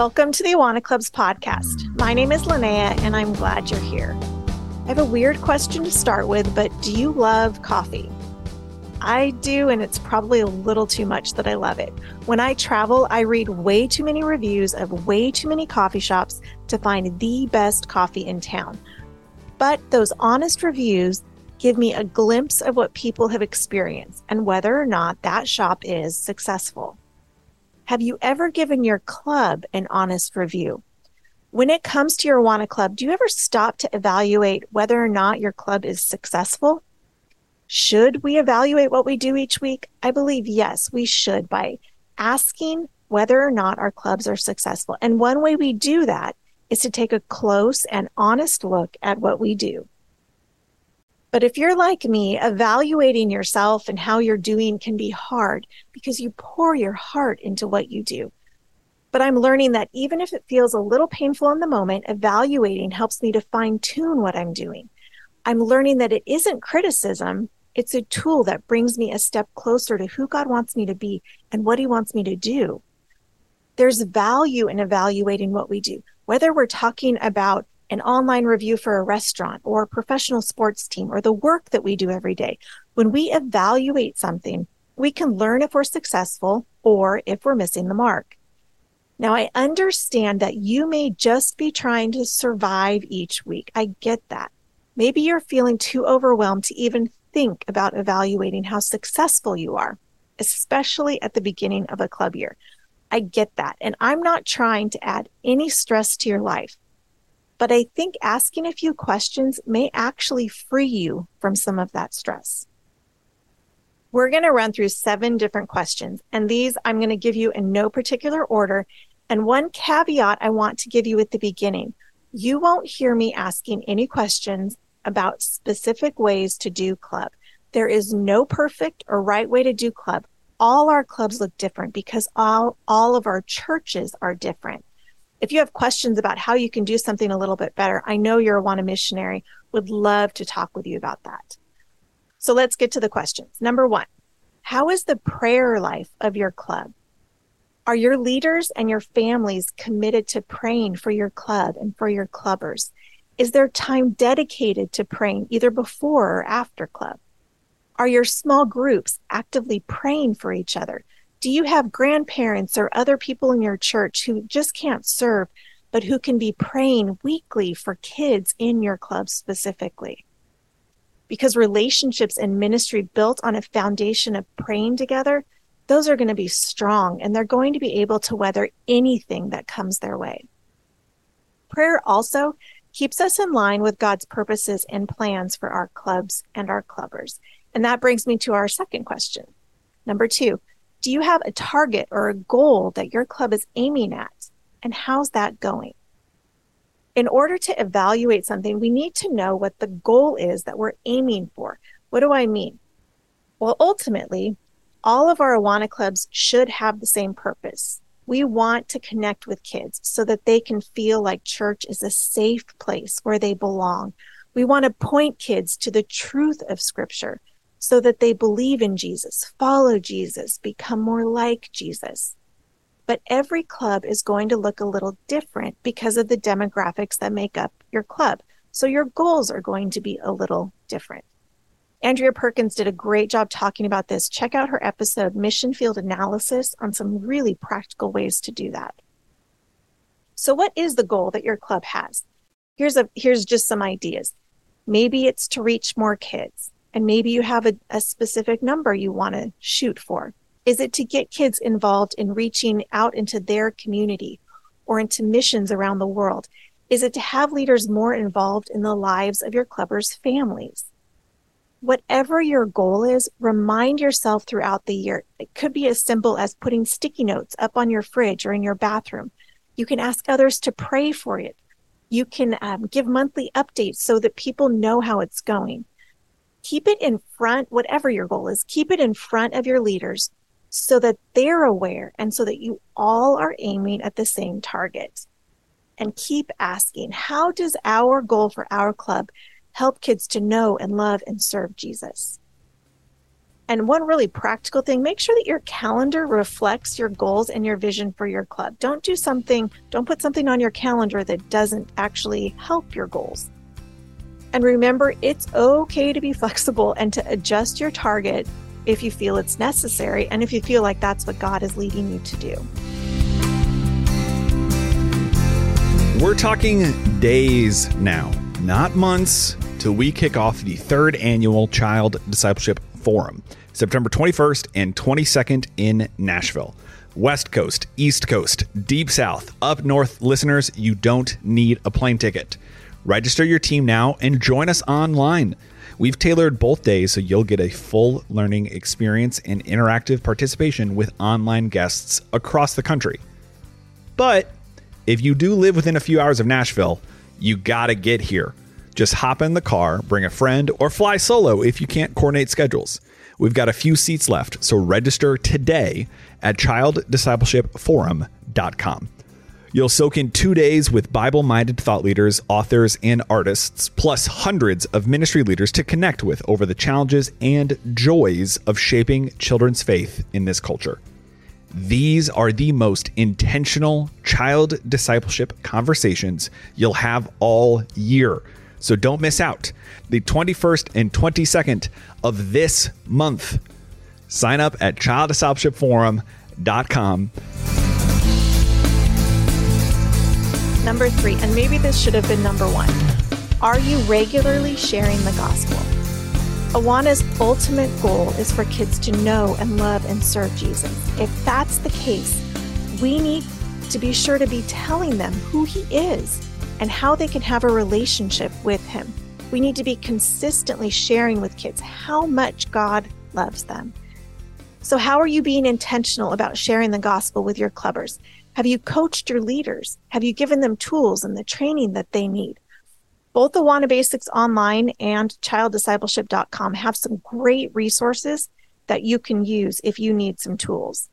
Welcome to the Awana Club's podcast. My name is Linnea, and I'm glad you're here. I have a weird question to start with, but do you love coffee? I do, and it's probably a little too much that I love it. When I travel, I read way too many reviews of way too many coffee shops to find the best coffee in town. But those honest reviews give me a glimpse of what people have experienced and whether or not that shop is successful. Have you ever given your club an honest review? When it comes to your Awana Club, do you ever stop to evaluate whether or not your club is successful? Should we evaluate what we do each week? I believe yes, we should by asking whether or not our clubs are successful. And one way we do that is to take a close and honest look at what we do. But if you're like me, evaluating yourself and how you're doing can be hard because you pour your heart into what you do. But I'm learning that even if it feels a little painful in the moment, evaluating helps me to fine tune what I'm doing. I'm learning that it isn't criticism, it's a tool that brings me a step closer to who God wants me to be and what He wants me to do. There's value in evaluating what we do, whether we're talking about an online review for a restaurant or a professional sports team or the work that we do every day. When we evaluate something, we can learn if we're successful or if we're missing the mark. Now, I understand that you may just be trying to survive each week. I get that. Maybe you're feeling too overwhelmed to even think about evaluating how successful you are, especially at the beginning of a club year. I get that. And I'm not trying to add any stress to your life. But I think asking a few questions may actually free you from some of that stress. We're going to run through seven different questions, and these I'm going to give you in no particular order. And one caveat I want to give you at the beginning you won't hear me asking any questions about specific ways to do club. There is no perfect or right way to do club. All our clubs look different because all, all of our churches are different. If you have questions about how you can do something a little bit better, I know you're a missionary, would love to talk with you about that. So let's get to the questions. Number one, how is the prayer life of your club? Are your leaders and your families committed to praying for your club and for your clubbers? Is there time dedicated to praying either before or after club? Are your small groups actively praying for each other? Do you have grandparents or other people in your church who just can't serve, but who can be praying weekly for kids in your club specifically? Because relationships and ministry built on a foundation of praying together, those are going to be strong and they're going to be able to weather anything that comes their way. Prayer also keeps us in line with God's purposes and plans for our clubs and our clubbers. And that brings me to our second question. Number two, do you have a target or a goal that your club is aiming at? And how's that going? In order to evaluate something, we need to know what the goal is that we're aiming for. What do I mean? Well, ultimately, all of our Awana clubs should have the same purpose. We want to connect with kids so that they can feel like church is a safe place where they belong. We want to point kids to the truth of scripture so that they believe in Jesus, follow Jesus, become more like Jesus. But every club is going to look a little different because of the demographics that make up your club. So your goals are going to be a little different. Andrea Perkins did a great job talking about this. Check out her episode, Mission Field Analysis, on some really practical ways to do that. So, what is the goal that your club has? Here's a here's just some ideas. Maybe it's to reach more kids and maybe you have a, a specific number you want to shoot for. Is it to get kids involved in reaching out into their community or into missions around the world? Is it to have leaders more involved in the lives of your clubbers' families? Whatever your goal is, remind yourself throughout the year. It could be as simple as putting sticky notes up on your fridge or in your bathroom. You can ask others to pray for it. You can um, give monthly updates so that people know how it's going keep it in front, whatever your goal is, keep it in front of your leaders so that they're aware and so that you all are aiming at the same target. And keep asking, how does our goal for our club help kids to know and love and serve Jesus? And one really practical thing, make sure that your calendar reflects your goals and your vision for your club. Don't do something, don't put something on your calendar that doesn't actually help your goals. And remember, it's okay to be flexible and to adjust your target if you feel it's necessary and if you feel like that's what God is leading you to do. We're talking days now, not months, till we kick off the third annual Child Discipleship Forum, September 21st and 22nd in Nashville. West Coast, East Coast, Deep South, Up North listeners, you don't need a plane ticket. Register your team now and join us online. We've tailored both days so you'll get a full learning experience and interactive participation with online guests across the country. But if you do live within a few hours of Nashville, you gotta get here. Just hop in the car, bring a friend, or fly solo if you can't coordinate schedules. We've got a few seats left, so register today at childdiscipleshipforum.com. You'll soak in two days with Bible minded thought leaders, authors, and artists, plus hundreds of ministry leaders to connect with over the challenges and joys of shaping children's faith in this culture. These are the most intentional child discipleship conversations you'll have all year. So don't miss out. The 21st and 22nd of this month. Sign up at childdiscipleshipforum.com Number three, and maybe this should have been number one Are you regularly sharing the gospel? Awana's ultimate goal is for kids to know and love and serve Jesus. If that's the case, we need to be sure to be telling them who he is and how they can have a relationship with him. We need to be consistently sharing with kids how much God loves them. So, how are you being intentional about sharing the gospel with your clubbers? Have you coached your leaders? Have you given them tools and the training that they need? Both the Awana Basics Online and childdiscipleship.com have some great resources that you can use if you need some tools.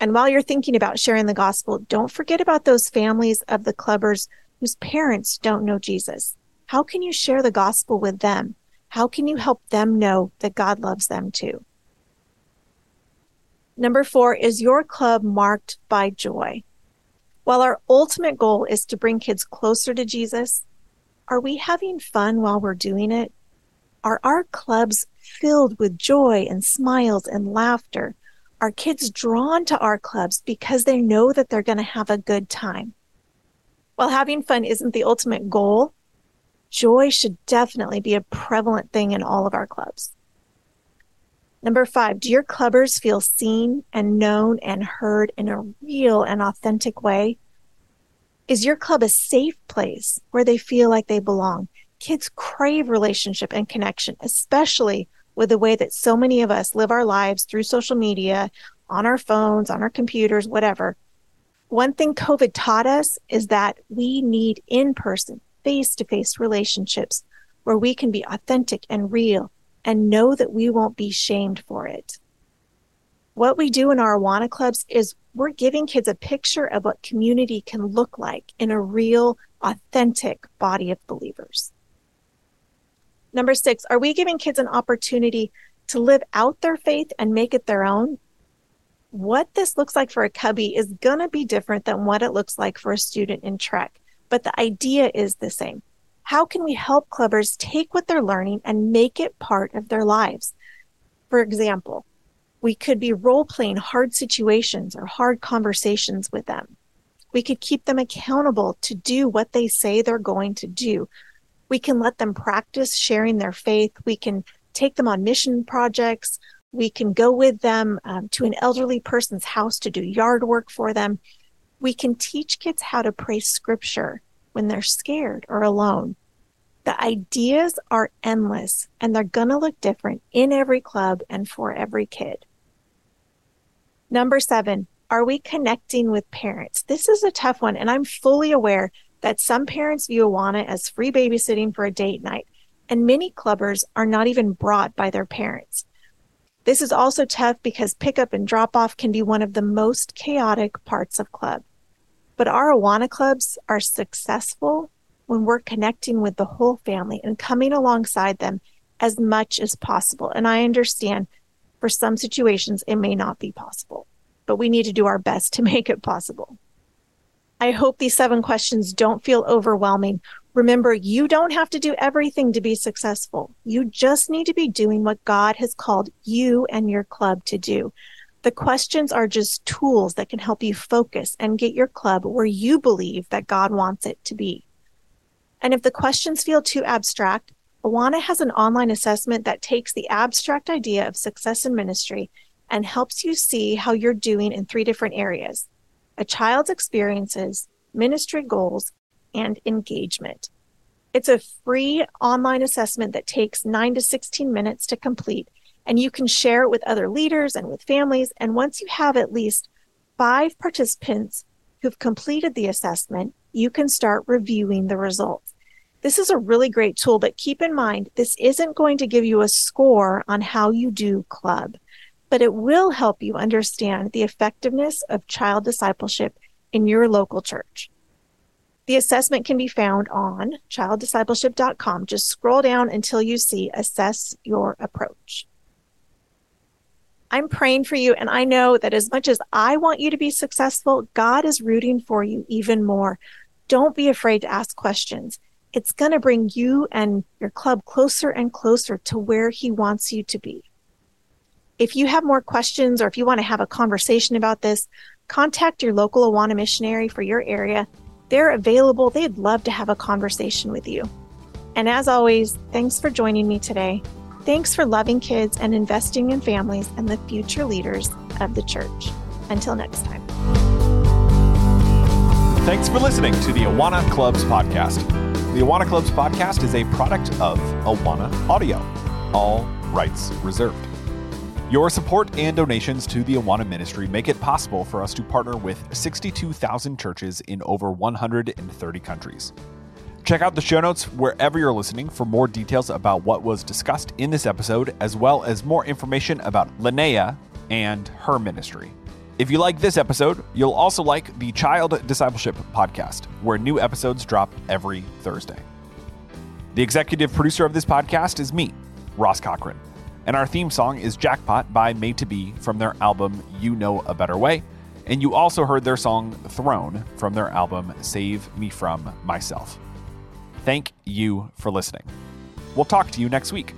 And while you're thinking about sharing the gospel, don't forget about those families of the clubbers whose parents don't know Jesus. How can you share the gospel with them? How can you help them know that God loves them too? Number four, is your club marked by joy? While our ultimate goal is to bring kids closer to Jesus, are we having fun while we're doing it? Are our clubs filled with joy and smiles and laughter? Are kids drawn to our clubs because they know that they're going to have a good time? While having fun isn't the ultimate goal, joy should definitely be a prevalent thing in all of our clubs. Number five, do your clubbers feel seen and known and heard in a real and authentic way? Is your club a safe place where they feel like they belong? Kids crave relationship and connection, especially with the way that so many of us live our lives through social media, on our phones, on our computers, whatever. One thing COVID taught us is that we need in person, face to face relationships where we can be authentic and real and know that we won't be shamed for it. What we do in our Awana clubs is we're giving kids a picture of what community can look like in a real, authentic body of believers. Number six, are we giving kids an opportunity to live out their faith and make it their own? What this looks like for a cubby is going to be different than what it looks like for a student in Trek, but the idea is the same. How can we help clubbers take what they're learning and make it part of their lives? For example, we could be role playing hard situations or hard conversations with them. We could keep them accountable to do what they say they're going to do. We can let them practice sharing their faith. We can take them on mission projects. We can go with them um, to an elderly person's house to do yard work for them. We can teach kids how to pray scripture when they're scared or alone. The ideas are endless and they're going to look different in every club and for every kid. Number seven, are we connecting with parents? This is a tough one, and I'm fully aware that some parents view Awana as free babysitting for a date night, and many clubbers are not even brought by their parents. This is also tough because pickup and drop off can be one of the most chaotic parts of club. But our Awana clubs are successful when we're connecting with the whole family and coming alongside them as much as possible. And I understand For some situations, it may not be possible, but we need to do our best to make it possible. I hope these seven questions don't feel overwhelming. Remember, you don't have to do everything to be successful. You just need to be doing what God has called you and your club to do. The questions are just tools that can help you focus and get your club where you believe that God wants it to be. And if the questions feel too abstract, Awana has an online assessment that takes the abstract idea of success in ministry and helps you see how you're doing in three different areas a child's experiences, ministry goals, and engagement. It's a free online assessment that takes 9 to 16 minutes to complete, and you can share it with other leaders and with families. And once you have at least five participants who've completed the assessment, you can start reviewing the results. This is a really great tool, but keep in mind, this isn't going to give you a score on how you do club, but it will help you understand the effectiveness of child discipleship in your local church. The assessment can be found on childdiscipleship.com. Just scroll down until you see assess your approach. I'm praying for you, and I know that as much as I want you to be successful, God is rooting for you even more. Don't be afraid to ask questions it's going to bring you and your club closer and closer to where he wants you to be. If you have more questions or if you want to have a conversation about this, contact your local Awana missionary for your area. They're available. They'd love to have a conversation with you. And as always, thanks for joining me today. Thanks for loving kids and investing in families and the future leaders of the church. Until next time. Thanks for listening to the Awana Clubs podcast. The Awana Clubs podcast is a product of Awana Audio, all rights reserved. Your support and donations to the Awana ministry make it possible for us to partner with 62,000 churches in over 130 countries. Check out the show notes wherever you're listening for more details about what was discussed in this episode, as well as more information about Linnea and her ministry. If you like this episode, you'll also like the Child Discipleship podcast, where new episodes drop every Thursday. The executive producer of this podcast is me, Ross Cochran, and our theme song is Jackpot by Made to Be from their album You Know a Better Way. And you also heard their song Throne from their album Save Me From Myself. Thank you for listening. We'll talk to you next week.